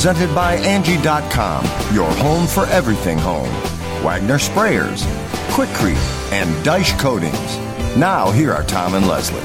Presented by Angi.com, your home for everything home. Wagner Sprayers, Quikrete, and Daich Coatings. Now, here are Tom and Leslie.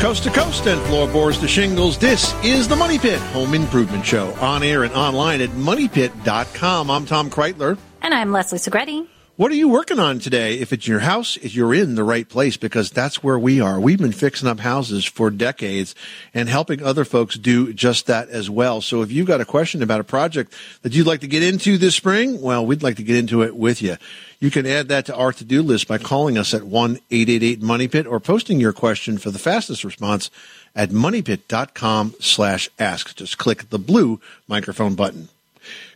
Coast to coast and floorboards to shingles, this is the Money Pit Home Improvement Show. On air and online at moneypit.com. I'm Tom Kraeutler. And I'm Leslie Segrete. What are you working on today? If it's your house, you're in the right place because that's where we are. We've been fixing up houses for decades and helping other folks do just that as well. So if you've got a question about a project that you'd like to get into this spring, well, we'd like to get into it with you. You can add that to our to-do list by calling us at 1-888-MONEYPIT or posting your question for the fastest response at moneypit.com slash ask. Just click the blue microphone button.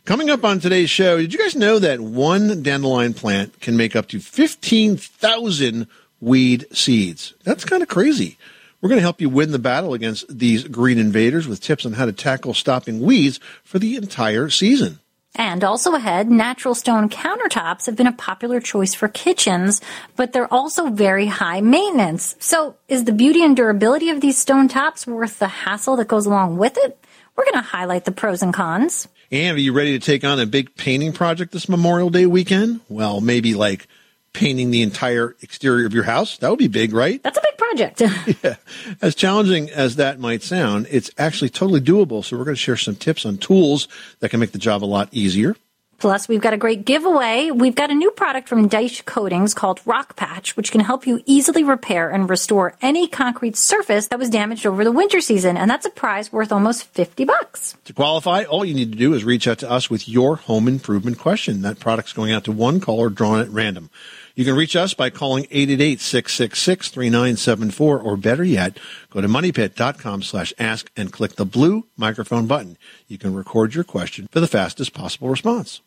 Coming up on today's show, did you guys know that one dandelion plant can make up to 15,000 weed seeds? That's kind of crazy. We're going to help you win the battle against these green invaders with tips on how to tackle stopping weeds for the entire season. And also ahead, natural stone countertops have been a popular choice for kitchens, but they're also very high maintenance. So is the beauty and durability of these stone tops worth the hassle that goes along with it? We're going to highlight the pros and cons. And are you ready to take on a big painting project this Memorial Day weekend? Well, maybe like painting the entire exterior of your house. That would be big, right? That's a big project. yeah. As challenging as that might sound, it's actually totally doable. So we're going to share some tips on tools that can make the job a lot easier. Plus, we've got a great giveaway. We've got a new product from Daich Coatings called Rock Patch, which can help you easily repair and restore any concrete surface that was damaged over the winter season. And that's a prize worth almost 50 bucks. To qualify, all you need to do is reach out to us with your home improvement question. That product's going out to one caller drawn at random. You can reach us by calling 888-666-3974 or better yet, go to moneypit.com slash ask and click the blue microphone button. You can record your question for the fastest possible response.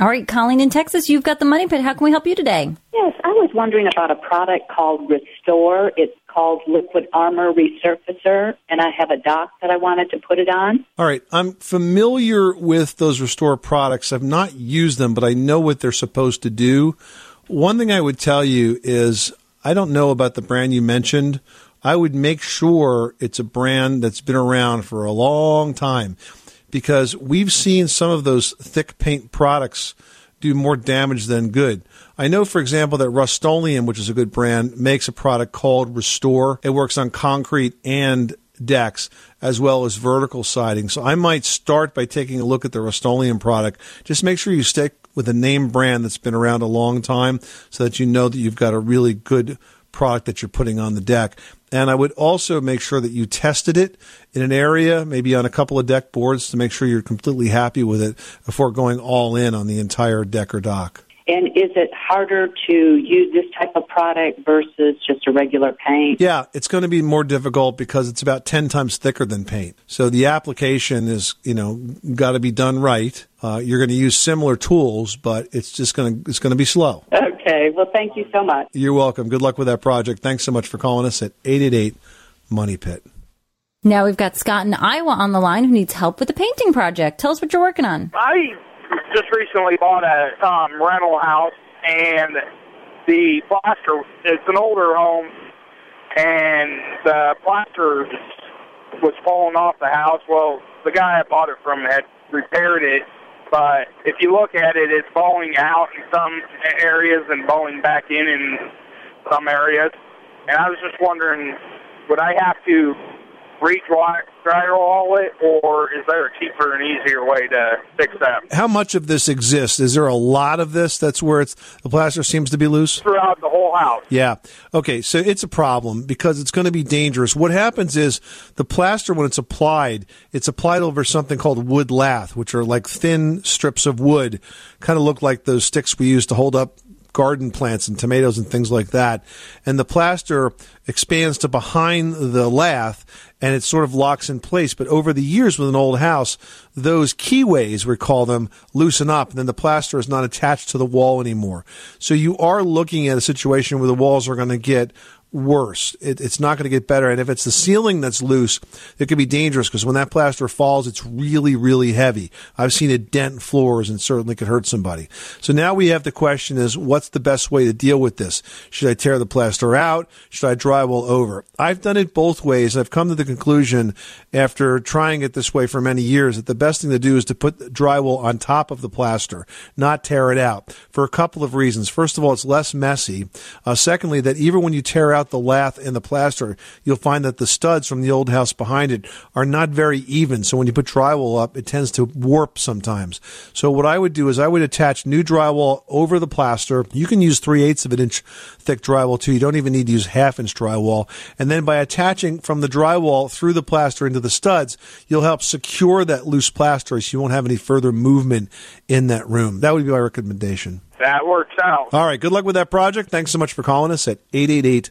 All right, Colleen in Texas, you've got the Money Pit. How can we help you today? Yes, I was wondering about a product called Restore. It's called Liquid Armor Resurfacer, and I have a dock that I wanted to put it on. All right, I'm familiar with those Restore products. I've not used them, but I know what they're supposed to do. One thing I would tell you is I don't know about the brand you mentioned. I would make sure it's a brand that's been around for a long time because we've seen some of those thick paint products do more damage than good. I know, for example, that Rust-Oleum, which is a good brand, makes a product called Restore. It works on concrete and decks as well as vertical siding. So I might start by taking a look at the Rust-Oleum product. Just make sure you stick with a name brand that's been around a long time so that you know that you've got a really good product that you're putting on the deck. And I would also make sure that you tested it in an area, maybe on a couple of deck boards to make sure you're completely happy with it before going all in on the entire deck or dock. And is it harder to use this type of product versus just a regular paint? Yeah, it's going to be more difficult because it's about 10 times thicker than paint. So the application is, you know, got to be done right. Uh, you're going to use similar tools, but it's just going to, it's going to be slow. Okay. Well, thank you so much. You're welcome. Good luck with that project. Thanks so much for calling us at 888 Money Pit. Now we've got Scott in Iowa on the line who needs help with the painting project. Tell us what you're working on. I just recently bought a um, rental house, and the plaster, it's an older home, and the plaster was falling off the house. Well, the guy I bought it from had repaired it, but if you look at it, it's falling out in some areas and falling back in in some areas. And I was just wondering, would I have to drywall it, or is there a cheaper and easier way to fix that? How much of this exists? Is there a lot of this? That's where it's the plaster seems to be loose. Throughout the whole house. Yeah. Okay. So it's a problem because it's going to be dangerous. What happens is the plaster, when it's applied, it's applied over something called wood lath, which are like thin strips of wood, kind of look like those sticks we use to hold up garden plants and tomatoes and things like that. And the plaster expands to behind the lath and it sort of locks in place. But over the years with an old house, those keyways, we call them, loosen up and then the plaster is not attached to the wall anymore. So you are looking at a situation where the walls are going to get worse. It, it's not going to get better. And if it's the ceiling that's loose, it could be dangerous because when that plaster falls, it's really, really heavy. I've seen it dent floors and certainly could hurt somebody. So now we have the question is, what's the best way to deal with this? Should I tear the plaster out? Should I drywall over? I've done it both ways. I've come to the conclusion after trying it this way for many years that the best thing to do is to put drywall on top of the plaster, not tear it out for a couple of reasons. First of all, it's less messy. Uh, secondly, that even when you tear out the lath and the plaster, you'll find that the studs from the old house behind it are not very even. So when you put drywall up, it tends to warp sometimes. So what I would do is I would attach new drywall over the plaster. You can use three eighths of an inch thick drywall too. You don't even need to use half inch drywall. And then by attaching from the drywall through the plaster into the studs, you'll help secure that loose plaster so you won't have any further movement in that room. That would be my recommendation. That works out. All right. Good luck with that project. Thanks so much for calling us at 888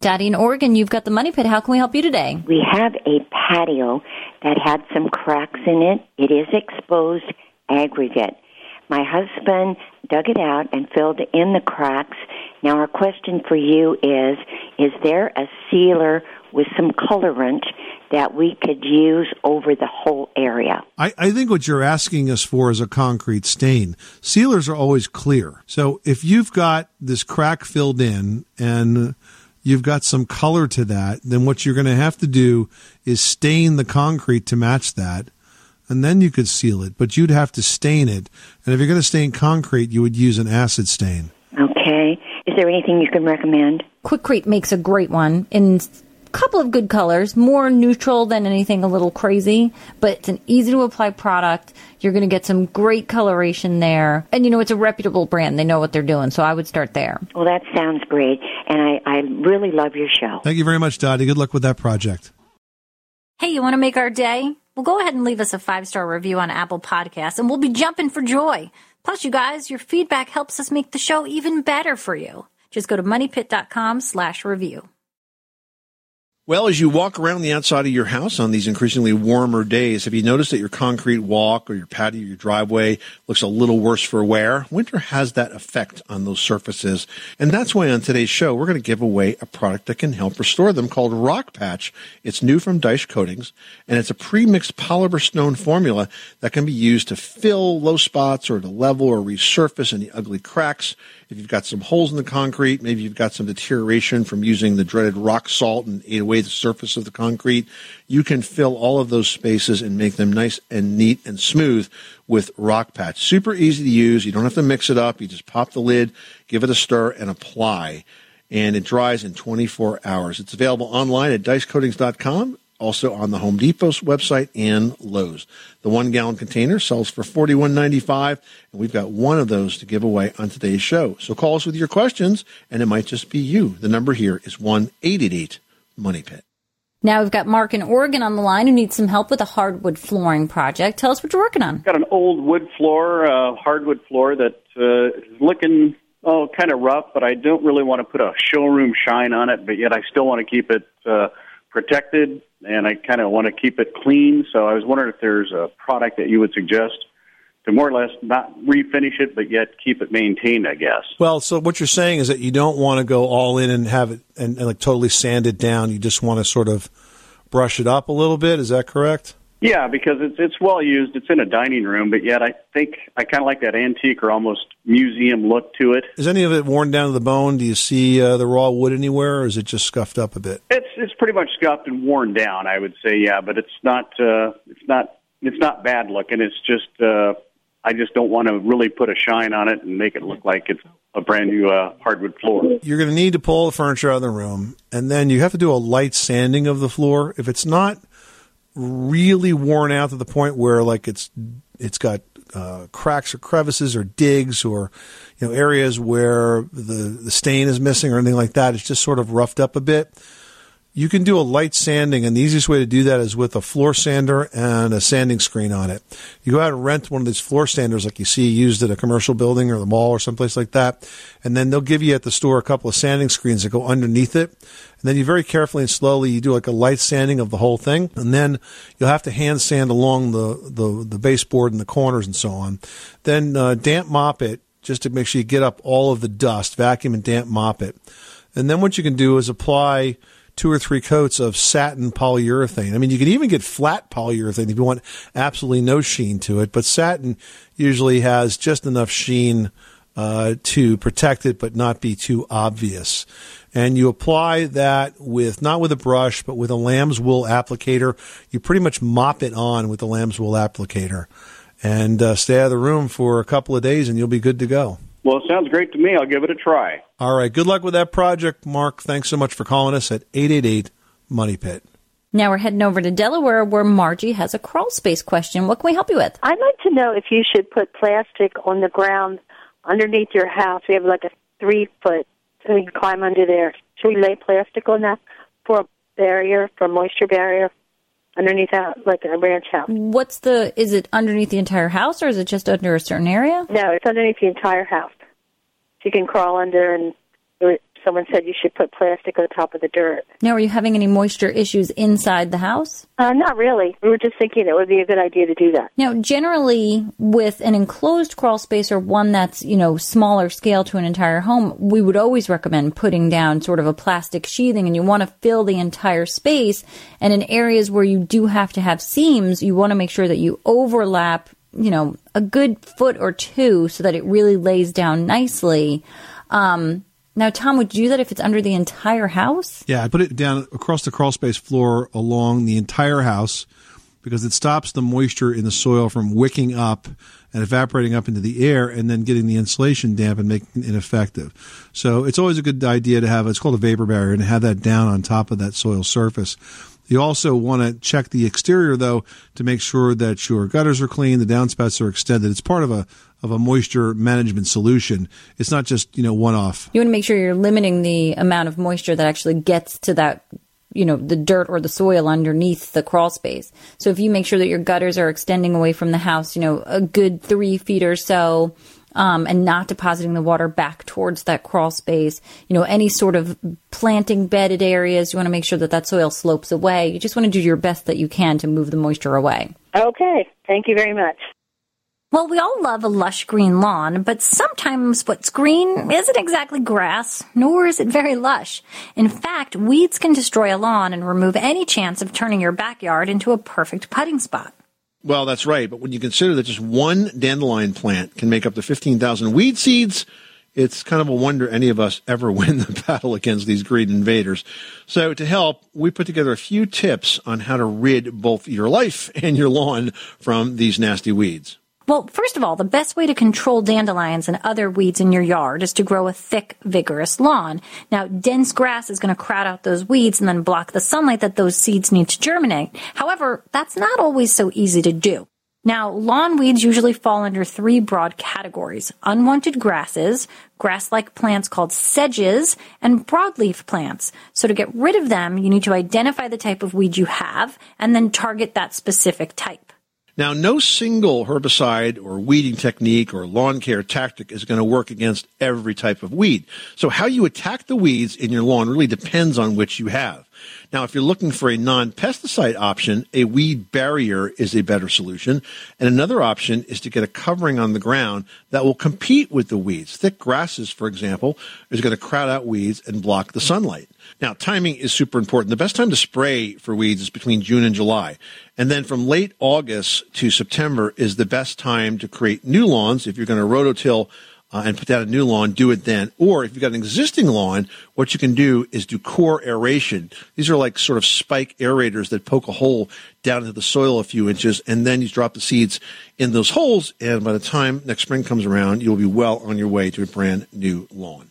Dottie in Oregon, you've got the money pit. How can we help you today? We have a patio that had some cracks in it. It is exposed aggregate. My husband dug it out and filled in the cracks. Now our question for you is, is there a sealer with some colorant that we could use over the whole area? I, I think what you're asking us for is a concrete stain. Sealers are always clear. So if you've got this crack filled in and you've got some color to that, then what you're going to have to do is stain the concrete to match that. And then you could seal it, but you'd have to stain it. And if you're going to stain concrete, you would use an acid stain. Okay. Is there anything you can recommend? Quikrete makes a great one in a couple of good colors, more neutral than anything a little crazy, but it's an easy to apply product. You're going to get some great coloration there. And you know, it's a reputable brand. They know what they're doing. So I would start there. Well, that sounds great. And I, I really love your show. Thank you very much, Dottie. Good luck with that project. Hey, you want to make our day? Well, go ahead and leave us a five star review on Apple Podcasts and we'll be jumping for joy. Plus, you guys, your feedback helps us make the show even better for you. Just go to moneypit.com slash review. Well, as you walk around the outside of your house on these increasingly warmer days, have you noticed that your concrete walk or your patio, your driveway looks a little worse for wear? Winter has that effect on those surfaces. And that's why on today's show, we're going to give away a product that can help restore them called Rock Patch. It's new from Daich Coatings and it's a pre-mixed polymer stone formula that can be used to fill low spots or to level or resurface any ugly cracks. If you've got some holes in the concrete, maybe you've got some deterioration from using the dreaded rock salt and ate away the surface of the concrete, you can fill all of those spaces and make them nice and neat and smooth with Rock Patch. Super easy to use. You don't have to mix it up. You just pop the lid, give it a stir, and apply. and it dries in 24 hours. It's available online at daichcoatings.com, also on the Home Depot's website and Lowe's. The one gallon container sells for $41.95, and we've got one of those to give away on today's show. So call us with your questions, and it might just be you. The number here is 1 888 Money Pit. Now we've got Mark in Oregon on the line who needs some help with a hardwood flooring project. Tell us what you're working on. Got an old wood floor, uh, hardwood floor that uh, is looking oh kind of rough, but I don't really want to put a showroom shine on it, but yet I still want to keep it uh, protected and I kind of want to keep it clean. So I was wondering if there's a product that you would suggest to more or less not refinish it, but yet keep it maintained. I guess. Well, so what you're saying is that you don't want to go all in and have it and, and like totally sand it down. You just want to sort of brush it up a little bit. Is that correct? Yeah, because it's it's well used. It's in a dining room, but yet I think I kind of like that antique or almost museum look to it. Is any of it worn down to the bone? Do you see uh, the raw wood anywhere, or is it just scuffed up a bit? It's it's pretty much scuffed and worn down, I would say. Yeah, but it's not uh, it's not it's not bad looking. It's just uh, I just don't want to really put a shine on it and make it look like it's a brand new uh, hardwood floor. You're going to need to pull the furniture out of the room, and then you have to do a light sanding of the floor. If it's not really worn out to the point where like it's it's got uh, cracks or crevices or digs or you know areas where the the stain is missing or anything like that. It's just sort of roughed up a bit. You can do a light sanding, and the easiest way to do that is with a floor sander and a sanding screen on it. You go out and rent one of these floor sanders, like you see used at a commercial building or the mall or someplace like that, and then they'll give you at the store a couple of sanding screens that go underneath it. And then you very carefully and slowly you do like a light sanding of the whole thing, and then you'll have to hand sand along the the, the baseboard and the corners and so on. Then uh, damp mop it just to make sure you get up all of the dust, vacuum and damp mop it. And then what you can do is apply two or three coats of satin polyurethane. I mean, you can even get flat polyurethane if you want absolutely no sheen to it, but satin usually has just enough sheen uh, to protect it but not be too obvious. And you apply that with, not with a brush, but with a lamb's wool applicator. You pretty much mop it on with the lamb's wool applicator and uh, stay out of the room for a couple of days and you'll be good to go. Well, it sounds great to me. I'll give it a try. All right. Good luck with that project, Mark. Thanks so much for calling us at 888 Money Pit. Now we're heading over to Delaware where Margie has a crawl space question. What can we help you with? I'd like to know if you should put plastic on the ground underneath your house. We have like a three foot, so we can climb under there. Should we lay plastic on that for a barrier, for a moisture barrier, underneath that, like a ranch house? What's the, is it underneath the entire house or is it just under a certain area? No, it's underneath the entire house. You can crawl under, and someone said you should put plastic on top of the dirt. Now, are you having any moisture issues inside the house? Uh, not really. We were just thinking it would be a good idea to do that. Now, generally, with an enclosed crawl space or one that's, you know, smaller scale to an entire home, we would always recommend putting down sort of a plastic sheathing and you want to fill the entire space. And in areas where you do have to have seams, you want to make sure that you overlap, you know, a good foot or two so that it really lays down nicely. Um, now, Tom, would you do that if it's under the entire house? Yeah, I put it down across the crawl space floor along the entire house because it stops the moisture in the soil from wicking up and evaporating up into the air and then getting the insulation damp and making it ineffective. So it's always a good idea to have it's called a vapor barrier and have that down on top of that soil surface. You also want to check the exterior though to make sure that your gutters are clean, the downspouts are extended. It's part of a of a moisture management solution. It's not just, you know, one off. You want to make sure you're limiting the amount of moisture that actually gets to that you know the dirt or the soil underneath the crawl space so if you make sure that your gutters are extending away from the house you know a good three feet or so um, and not depositing the water back towards that crawl space. You know, any sort of planting bedded areas, you want to make sure that that soil slopes away. You just want to do your best that you can to move the moisture away. Okay. Thank you very much. Well, we all love a lush green lawn, but sometimes what's green isn't exactly grass, nor is it very lush. In fact, weeds can destroy a lawn and remove any chance of turning your backyard into a perfect putting spot. Well, that's right. But when you consider that just one dandelion plant can make up to 15,000 weed seeds, it's kind of a wonder any of us ever win the battle against these green invaders. So to help, we put together a few tips on how to rid both your life and your lawn from these nasty weeds. Well, first of all, the best way to control dandelions and other weeds in your yard is to grow a thick, vigorous lawn. Now, dense grass is going to crowd out those weeds and then block the sunlight that those seeds need to germinate. However, that's not always so easy to do. Now, lawn weeds usually fall under three broad categories. Unwanted grasses, grass-like plants called sedges, and broadleaf plants. So to get rid of them, you need to identify the type of weed you have and then target that specific type. Now, no single herbicide or weeding technique or lawn care tactic is going to work against every type of weed. So how you attack the weeds in your lawn really depends on which you have. Now, if you're looking for a non-pesticide option, a weed barrier is a better solution. And another option is to get a covering on the ground that will compete with the weeds. Thick grasses, for example, is going to crowd out weeds and block the sunlight. Now, timing is super important. The best time to spray for weeds is between June and July. And then from late August to September is the best time to create new lawns. If you're going to rototill uh, and put down a new lawn, do it then. Or if you've got an existing lawn, what you can do is do core aeration. These are like sort of spike aerators that poke a hole down into the soil a few inches, and then you drop the seeds in those holes. And by the time next spring comes around, you'll be well on your way to a brand new lawn.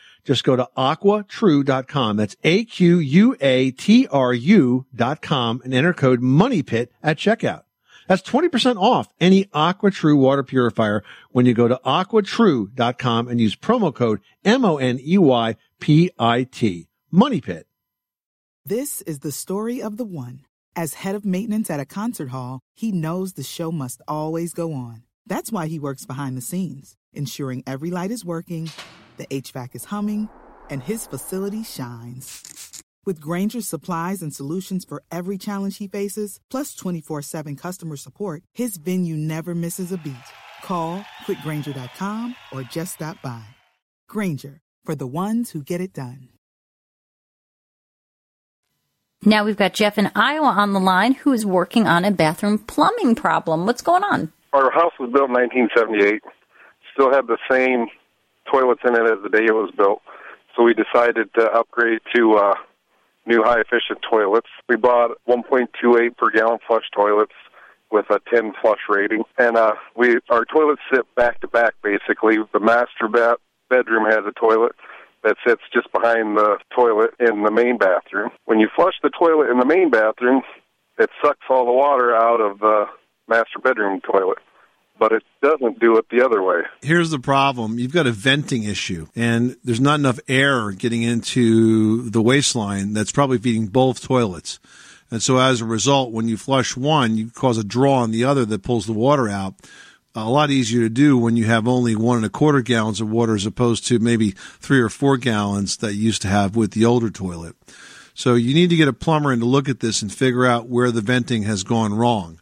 Just go to aquatru.com. That's A-Q-U-A-T-R-U dot com and enter code MONEYPIT at checkout. That's 20% off any AquaTru water purifier when you go to aquatru.com and use promo code M-O-N-E-Y-P-I-T. Money Pit. This is the story of the one. As head of maintenance at a concert hall, he knows the show must always go on. That's why he works behind the scenes, ensuring every light is working the HVAC is humming, and his facility shines. With Grainger's supplies and solutions for every challenge he faces, plus 24 7 customer support, his venue never misses a beat. Call click grainger.com or just stop by. Grainger, for the ones who get it done. Now we've got Jeff in Iowa on the line who is working on a bathroom plumbing problem. What's going on? Our house was built in 1978. Still had the same toilets in it as the day it was built. So we decided to upgrade to uh, new high efficient toilets. We bought 1.28 per gallon flush toilets with a 10 flush rating, and uh, we our toilets sit back to back. Basically, the master bath bedroom has a toilet that sits just behind the toilet in the main bathroom. When you flush the toilet in the main bathroom, it sucks all the water out of the master bedroom toilet but it doesn't do it the other way. Here's the problem. You've got a venting issue and there's not enough air getting into the waste line that's probably feeding both toilets. And so as a result, when you flush one, you cause a draw on the other that pulls the water out. A lot easier to do when you have only one and a quarter gallons of water as opposed to maybe three or four gallons that you used to have with the older toilet. So you need to get a plumber in to look at this and figure out where the venting has gone wrong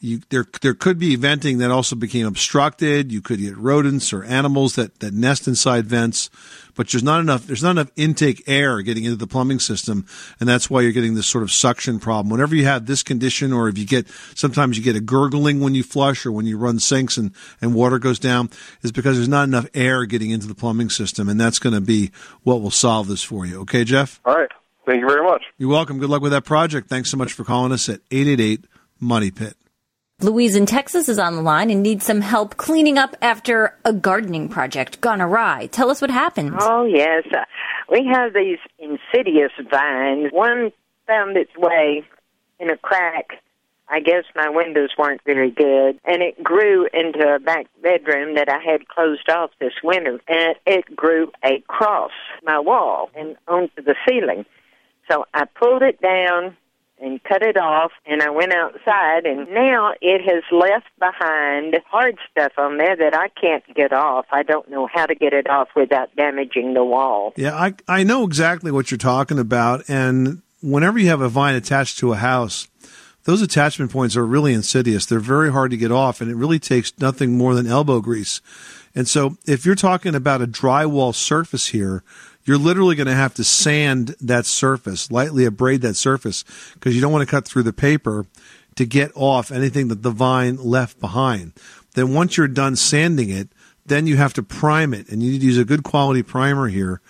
You, there, there could be venting that also became obstructed. You could get rodents or animals that, that nest inside vents, but there's not enough, there's not enough intake air getting into the plumbing system. And that's why you're getting this sort of suction problem. Whenever you have this condition, or if you get, sometimes you get a gurgling when you flush or when you run sinks and, and water goes down, is because there's not enough air getting into the plumbing system. And that's going to be what will solve this for you. Okay, Jeff? All right. Thank you very much. You're welcome. Good luck with that project. Thanks so much for calling us at 888 Money Pit. Louise in Texas is on the line and needs some help cleaning up after a gardening project gone awry. Tell us what happened. Oh, yes. Uh, we have these insidious vines. One found its way in a crack. I guess my windows weren't very good, and it grew into a back bedroom that I had closed off this winter, and it grew across my wall and onto the ceiling. So I pulled it down and cut it off and I went outside and now it has left behind hard stuff on there that I can't get off. I don't know how to get it off without damaging the wall. Yeah, I, I know exactly what you're talking about. And whenever you have a vine attached to a house, those attachment points are really insidious. They're very hard to get off, and it really takes nothing more than elbow grease. And so, if you're talking about a drywall surface here, you're literally going to have to sand that surface, lightly abrade that surface, because you don't want to cut through the paper to get off anything that the vine left behind. Then once you're done sanding it, then you have to prime it, and you need to use a good quality primer here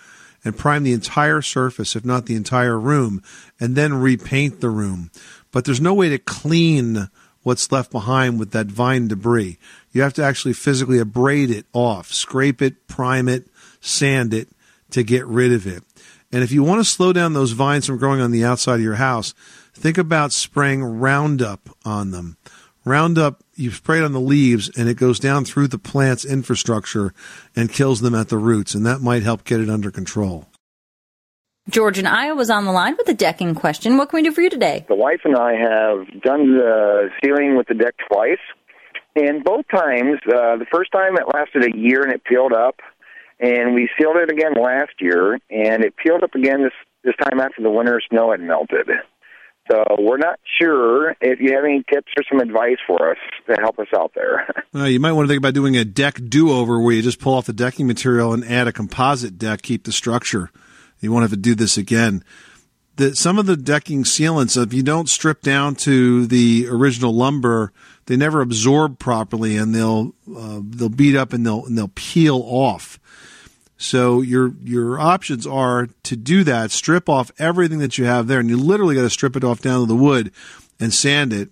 and prime the entire surface, if not the entire room, and then repaint the room. But there's no way to clean what's left behind with that vine debris. You have to actually physically abrade it off, scrape it, prime it, sand it, to get rid of it. And if you want to slow down those vines from growing on the outside of your house, think about spraying Roundup on them. Roundup, you spray it on the leaves and it goes down through the plant's infrastructure and kills them at the roots, and that might help get it under control. George in Iowa's on the line with a decking question. What can we do for you today? The wife and I have done the sealing with the deck twice, and both times, uh, the first time it lasted a year and it peeled up, and we sealed it again last year, and it peeled up again this this time after the winter snow had melted. So we're not sure if you have any tips or some advice for us to help us out there. Uh, you might want to think about doing a deck do-over where you just pull off the decking material and add a composite deck, keep the structure. You won't have to do this again. The, some of the decking sealants, if you don't strip down to the original lumber, they never absorb properly, and they'll uh, they'll beat up and they'll and they'll peel off. So your your options are to do that, strip off everything that you have there, and you literally got to strip it off down to the wood and sand it.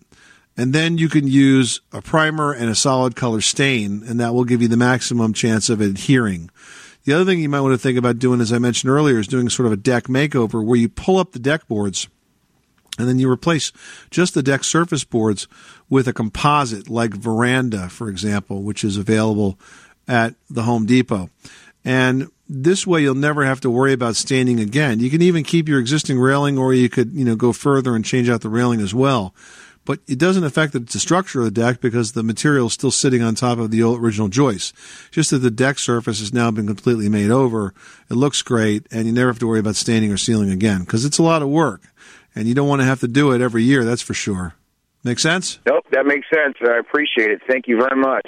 And then you can use a primer and a solid color stain, and that will give you the maximum chance of adhering. The other thing you might want to think about doing, as I mentioned earlier, is doing sort of a deck makeover where you pull up the deck boards and then you replace just the deck surface boards with a composite like Veranda, for example, which is available at the Home Depot. And this way you'll never have to worry about staining again. You can even keep your existing railing or you could, you know, go further and change out the railing as well. But it doesn't affect the, the structure of the deck because the material is still sitting on top of the original joist. Just that the deck surface has now been completely made over. It looks great and you never have to worry about staining or sealing again because it's a lot of work and you don't want to have to do it every year. That's for sure. Make sense? Nope, that makes sense. I appreciate it. Thank you very much.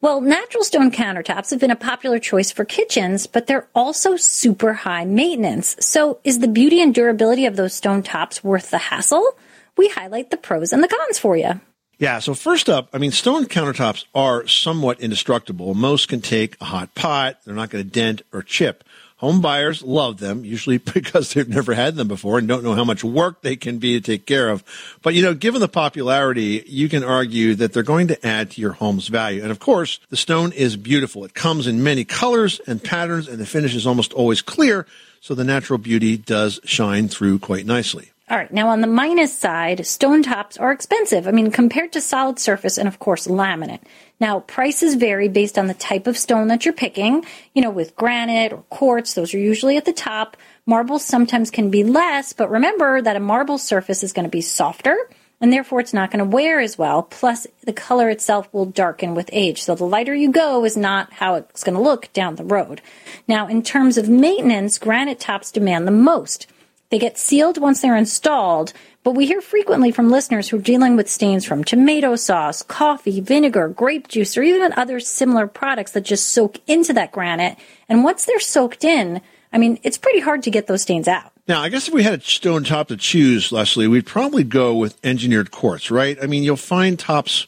Well, natural stone countertops have been a popular choice for kitchens, but they're also super high maintenance. So is the beauty and durability of those stone tops worth the hassle? We highlight the pros and the cons for you. Yeah, so first up, I mean, stone countertops are somewhat indestructible. Most can take a hot pot, they're not going to dent or chip. Home buyers love them, usually because they've never had them before and don't know how much work they can be to take care of. But you know, given the popularity, you can argue that they're going to add to your home's value. And of course, the stone is beautiful. It comes in many colors and patterns and the finish is almost always clear. So the natural beauty does shine through quite nicely. All right. Now, on the minus side, stone tops are expensive. I mean, compared to solid surface and, of course, laminate. Now, prices vary based on the type of stone that you're picking. You know, with granite or quartz, those are usually at the top. Marbles sometimes can be less, but remember that a marble surface is going to be softer and therefore it's not going to wear as well. Plus, the color itself will darken with age. So the lighter you go is not how it's going to look down the road. Now, in terms of maintenance, granite tops demand the most. They get sealed once they're installed, But we hear frequently from listeners who are dealing with stains from tomato sauce, coffee, vinegar, grape juice, or even other similar products that just soak into that granite. And once they're soaked in, I mean, it's pretty hard to get those stains out. Now, I guess if we had a stone top to choose, Leslie, we'd probably go with engineered quartz, right? I mean, you'll find tops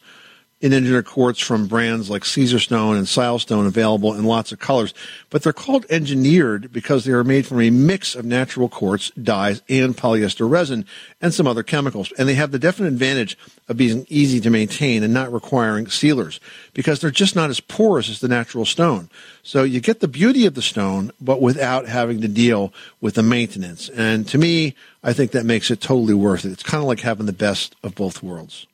engineered quartz from brands like Caesarstone and Silestone available in lots of colors, but they're called engineered because they are made from a mix of natural quartz, dyes, and polyester resin and some other chemicals. And they have the definite advantage of being easy to maintain and not requiring sealers because they're just not as porous as the natural stone. So you get the beauty of the stone, but without having to deal with the maintenance. And to me, I think that makes it totally worth it. It's kind of like having the best of both worlds.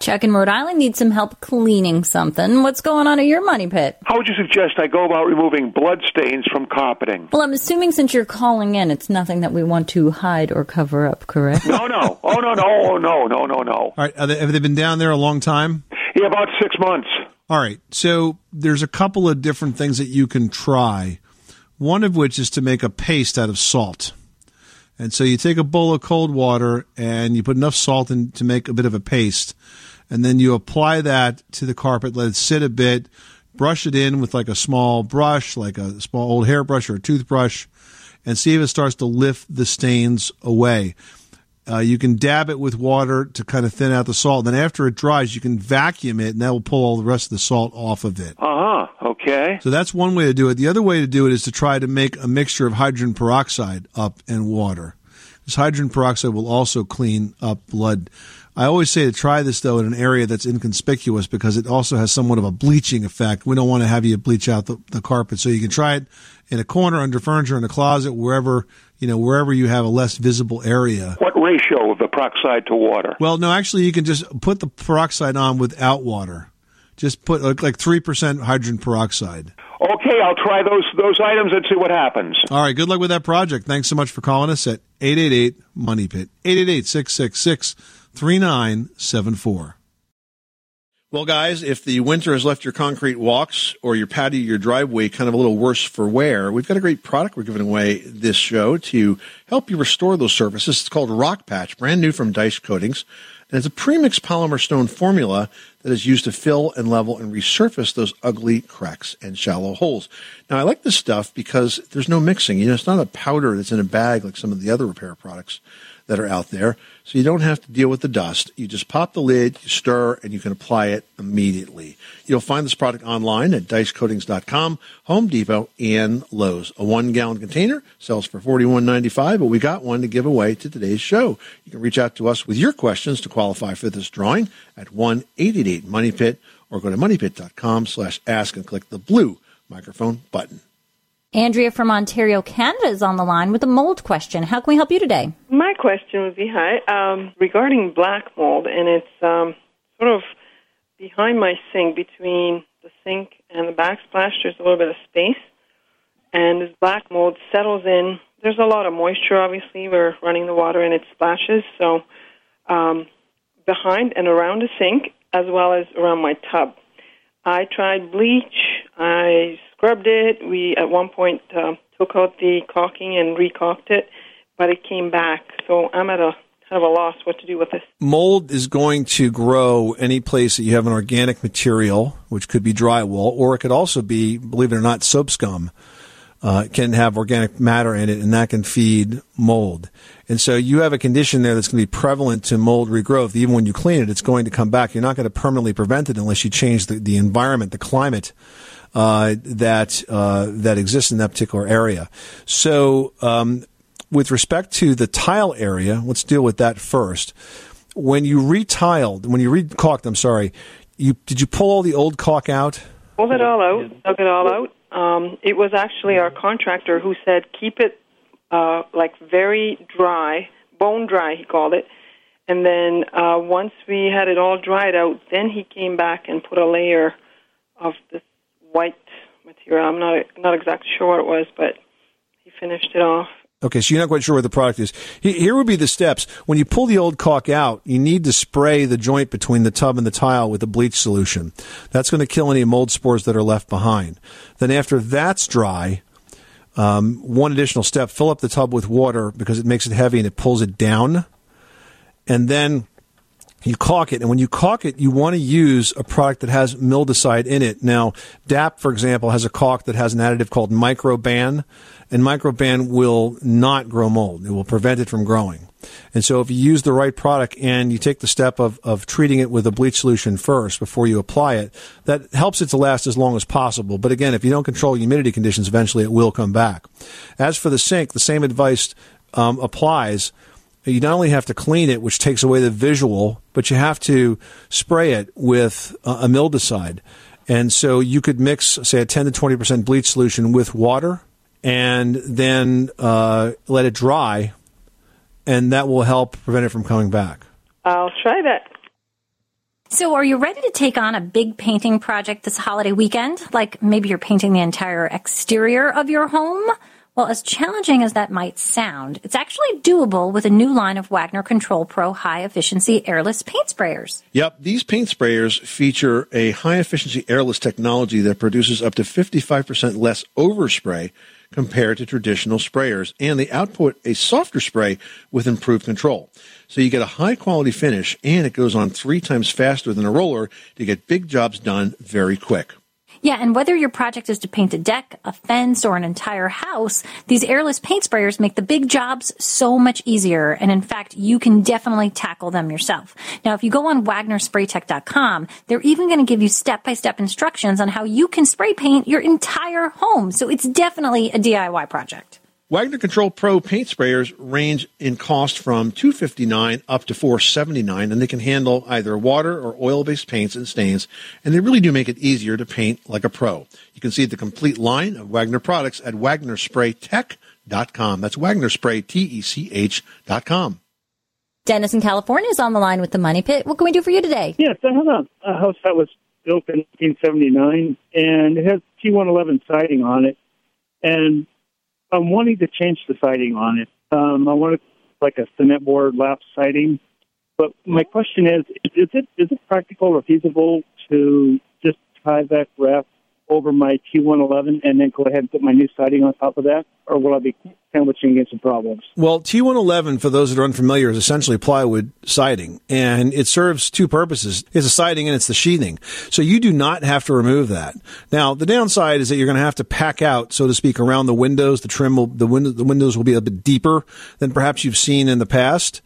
Chuck in Rhode Island needs some help cleaning something. What's going on at your money pit? How would you suggest I go about removing blood stains from carpeting? Well, I'm assuming since you're calling in, it's nothing that we want to hide or cover up, correct? No, no. Oh, no, no. Oh, no, no, no, no. All right. They, have they been down there a long time? Yeah, about six months. All right. So there's a couple of different things that you can try. One of which is to make a paste out of salt. And so you take a bowl of cold water and you put enough salt in to make a bit of a paste. And then you apply that to the carpet, let it sit a bit, brush it in with like a small brush, like a small old hairbrush or a toothbrush, and see if it starts to lift the stains away. Uh, you can dab it with water to kind of thin out the salt. Then after it dries, you can vacuum it, and that will pull all the rest of the salt off of it. Uh huh. Okay. So that's one way to do it. The other way to do it is to try to make a mixture of hydrogen peroxide up and water. This hydrogen peroxide will also clean up blood. I always say to try this though in an area that's inconspicuous because it also has somewhat of a bleaching effect. We don't want to have you bleach out the, the carpet, so you can try it in a corner, under furniture, in a closet, wherever you know, wherever you have a less visible area. What ratio of the peroxide to water? Well, no, actually, you can just put the peroxide on without water. Just put like three percent hydrogen peroxide. Okay, I'll try those those items and see what happens. All right, good luck with that project. Thanks so much for calling us at 888 Money Pit. 888 666 3974. Well, guys, if the winter has left your concrete walks or your patio, your driveway kind of a little worse for wear, we've got a great product we're giving away this show to help you restore those surfaces. It's called Rock Patch, brand new from Daich Coatings. And it's a premix polymer stone formula that is used to fill and level and resurface those ugly cracks and shallow holes. Now, I like this stuff because there's no mixing. You know, it's not a powder that's in a bag like some of the other repair products that are out there. So you don't have to deal with the dust. You just pop the lid, you stir, and you can apply it immediately. You'll find this product online at daichcoatings.com, Home Depot, and Lowe's. A one gallon container sells for $41.95, but we got one to give away to today's show. You can reach out to us with your questions to qualify for this drawing at 1 888 Money Pit or go to moneypit.com slash ask and click the blue microphone button. Andrea from Ontario, Canada is on the line with a mold question. How can we help you today? My question would be hi um, regarding black mold, and it's um, sort of behind my sink, between the sink and the backsplash. There's a little bit of space, and this black mold settles in. There's a lot of moisture, obviously. We're running the water and it splashes. So um, behind and around the sink, as well as around my tub. I tried bleach. I scrubbed it. We at one point uh, took out the caulking and recaulked it, but it came back. So I'm at a kind of a loss what to do with this. Mold is going to grow any place that you have an organic material, which could be drywall, or it could also be, believe it or not, soap scum. Uh, can have organic matter in it, and that can feed mold. And so you have a condition there that's going to be prevalent to mold regrowth. Even when you clean it, it's going to come back. You're not going to permanently prevent it unless you change the, the environment, the climate uh, that uh, that exists in that particular area. So, um, with respect to the tile area, let's deal with that first. When you retiled, when you recaulked, I'm sorry, you did you pull all the old caulk out? Pulled it all out, dug it all out. Um, it was actually our contractor who said keep it uh, like very dry, bone dry, he called it. And then uh, once we had it all dried out, then he came back and put a layer of this white material. I'm not not exactly sure what it was, but he finished it off. Okay, so you're not quite sure what the product is. Here would be the steps. When you pull the old caulk out, you need to spray the joint between the tub and the tile with a bleach solution. That's going to kill any mold spores that are left behind. Then after that's dry, um, one additional step, fill up the tub with water because it makes it heavy and it pulls it down. and then you caulk it, and when you caulk it, you want to use a product that has mildewcide in it. Now, DAP, for example, has a caulk that has an additive called Microban, and Microban will not grow mold. It will prevent it from growing. And so if you use the right product and you take the step of, of treating it with a bleach solution first before you apply it, that helps it to last as long as possible. But again, if you don't control humidity conditions, eventually it will come back. As for the sink, the same advice um, applies you not only have to clean it, which takes away the visual, but you have to spray it with uh, a mildewcide. And so you could mix, say, a 10 to 20% bleach solution with water and then uh, let it dry, and that will help prevent it from coming back. I'll try that. So, are you ready to take on a big painting project this holiday weekend? Like maybe you're painting the entire exterior of your home? Well, as challenging as that might sound, it's actually doable with a new line of Wagner Control Pro high efficiency airless paint sprayers. Yep, these paint sprayers feature a high efficiency airless technology that produces up to 55% less overspray compared to traditional sprayers, and they output a softer spray with improved control. So you get a high quality finish, and it goes on three times faster than a roller to get big jobs done very quick. Yeah, and whether your project is to paint a deck, a fence, or an entire house, these airless paint sprayers make the big jobs so much easier. And in fact, you can definitely tackle them yourself. Now, if you go on WagnerSprayTech.com, they're even going to give you step-by-step instructions on how you can spray paint your entire home. So it's definitely a DIY project. Wagner Control Pro paint sprayers range in cost from 259 up to 479 and they can handle either water or oil-based paints and stains and they really do make it easier to paint like a pro. You can see the complete line of Wagner products at wagnerspraytech.com. That's wagnerspraytech.com. Dennis in California is on the line with the Money Pit. What can we do for you today? Yes, I have a, a house that was built in 1979 and it has T111 siding on it and I'm wanting to change the siding on it. Um, I want it like a cement board lap siding. But my question is, is it is it practical or feasible to just Tyvek wrap over my T111 and then go ahead and put my new siding on top of that, or will I be sandwiching against some problems? Well, T111, for those that are unfamiliar, is essentially plywood siding, and it serves two purposes. It's a siding and it's the sheathing. So you do not have to remove that. Now, the downside is that you're going to have to pack out, so to speak, around the windows. The trim will, the, window, the windows will be a bit deeper than perhaps you've seen in the past.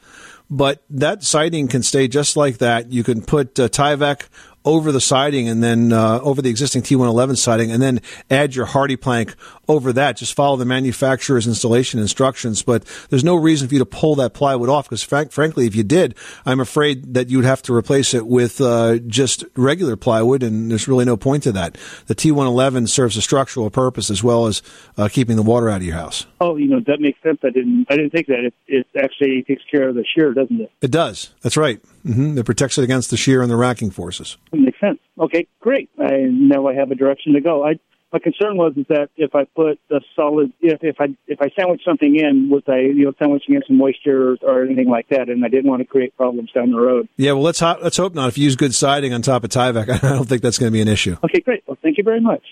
But that siding can stay just like that. You can put uh, Tyvek over the siding and then uh, over the existing T111 siding and then add your HardiePlank over that. Just follow the manufacturer's installation instructions. But there's no reason for you to pull that plywood off because, frank, frankly, if you did, I'm afraid that you'd have to replace it with uh, just regular plywood, and there's really no point to that. The T111 serves a structural purpose as well as uh, keeping the water out of your house. Oh, you know that makes sense. I didn't I didn't think that it, it actually takes care of the shear, doesn't it? It does. That's right. Mm-hmm. It protects it against the shear and the racking forces. It makes sense. Okay, great. I now I have a direction to go. I my concern was is that if I put a solid, if if I if I sandwich something in, was I you know sandwiching in some moisture or, or anything like that, and I didn't want to create problems down the road. Yeah, well let's ho- let's hope not. If you use good siding on top of Tyvek, I don't think that's going to be an issue. Okay, great. Well, thank you very much.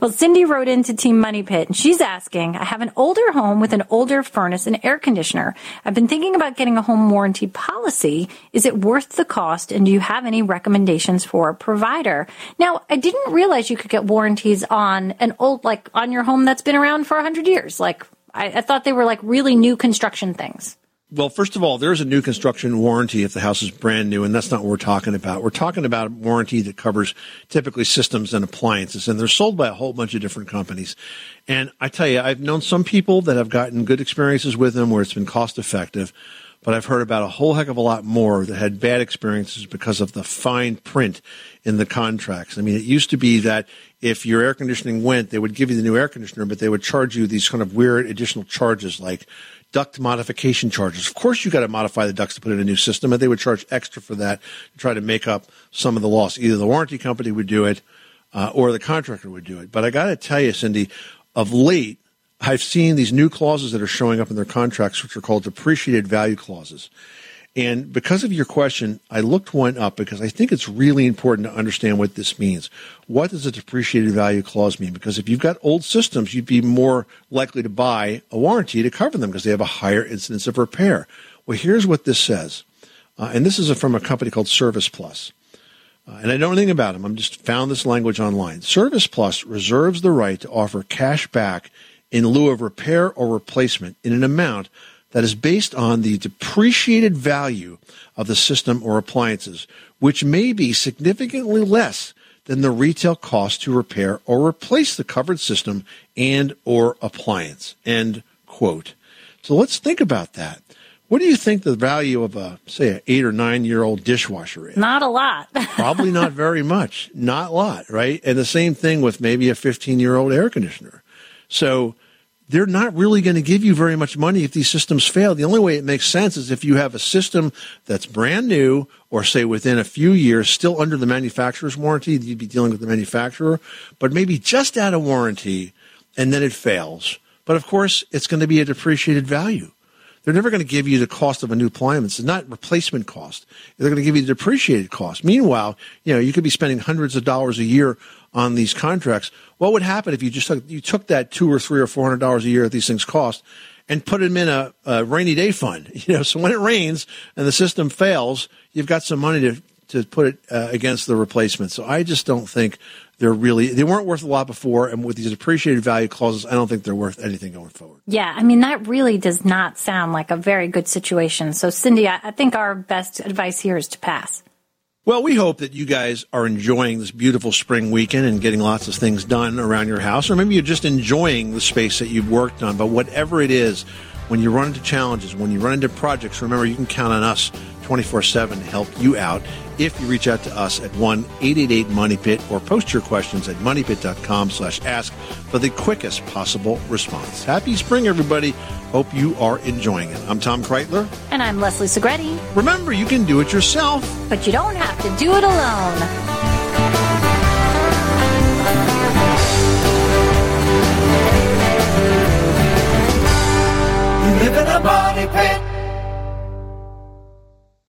Well, Cindy wrote into Team Money Pit and she's asking, I have an older home with an older furnace and air conditioner. I've been thinking about getting a home warranty policy. Is it worth the cost? And do you have any recommendations for a provider? Now, I didn't realize you could get warranties on an old, like on your home that's been around for a hundred years. Like, I, I thought they were like really new construction things. Well, first of all, there's a new construction warranty if the house is brand new, and that's not what we're talking about. We're talking about a warranty that covers typically systems and appliances, and they're sold by a whole bunch of different companies. And I tell you, I've known some people that have gotten good experiences with them where it's been cost effective, but I've heard about a whole heck of a lot more that had bad experiences because of the fine print in the contracts. I mean, it used to be that if your air conditioning went, they would give you the new air conditioner, but they would charge you these kind of weird additional charges like duct modification charges. Of course, you got to modify the ducts to put in a new system, and they would charge extra for that to try to make up some of the loss. Either the warranty company would do it, uh, or the contractor would do it. But I got to tell you, Cindy, of late, I've seen these new clauses that are showing up in their contracts, which are called depreciated value clauses. And because of your question, I looked one up because I think it's really important to understand what this means. What does a depreciated value clause mean? Because if you've got old systems, you'd be more likely to buy a warranty to cover them because they have a higher incidence of repair. Well, here's what this says. Uh, and this is from a company called Service Plus. Uh, and I know nothing about them. I'm just found this language online. Service Plus reserves the right to offer cash back in lieu of repair or replacement in an amount that is based on the depreciated value of the system or appliances, which may be significantly less than the retail cost to repair or replace the covered system and or appliance. End quote. So let's think about that. What do you think the value of a, say, an eight or nine year old dishwasher is? Not a lot. Probably not very much. Not a lot, right? And the same thing with maybe a 15 year old air conditioner. So they're not really going to give you very much money if these systems fail. The only way it makes sense is if you have a system that's brand new or say within a few years still under the manufacturer's warranty, you'd be dealing with the manufacturer, but maybe just out of warranty and then it fails. But of course, it's going to be a depreciated value. They're never going to give you the cost of a new appliance. It's not replacement cost. They're going to give you the depreciated cost. Meanwhile, you know, you could be spending hundreds of dollars a year on these contracts. What would happen if you just took, you took that two or three or four hundred dollars a year that these things cost and put them in a, a rainy day fund? You know, so when it rains and the system fails, you've got some money to to put it uh, against the replacement. So I just don't think they're really they weren't worth a lot before, and with these appreciated value clauses, I don't think they're worth anything going forward. Yeah, I mean, that really does not sound like a very good situation. So, Cindy, I, I think our best advice here is to pass. Well, we hope that you guys are enjoying this beautiful spring weekend and getting lots of things done around your house, or maybe you're just enjoying the space that you've worked on. But whatever it is, when you run into challenges, when you run into projects, remember you can count on us 24 7 to help you out if you reach out to us at 1 888 Money Pit or post your questions at moneypit.com slash ask for the quickest possible response. Happy spring, everybody. Hope you are enjoying it. I'm Tom Kraeutler. And I'm Leslie Segrete. Remember, you can do it yourself, but you don't have to do it alone. You live in a money pit.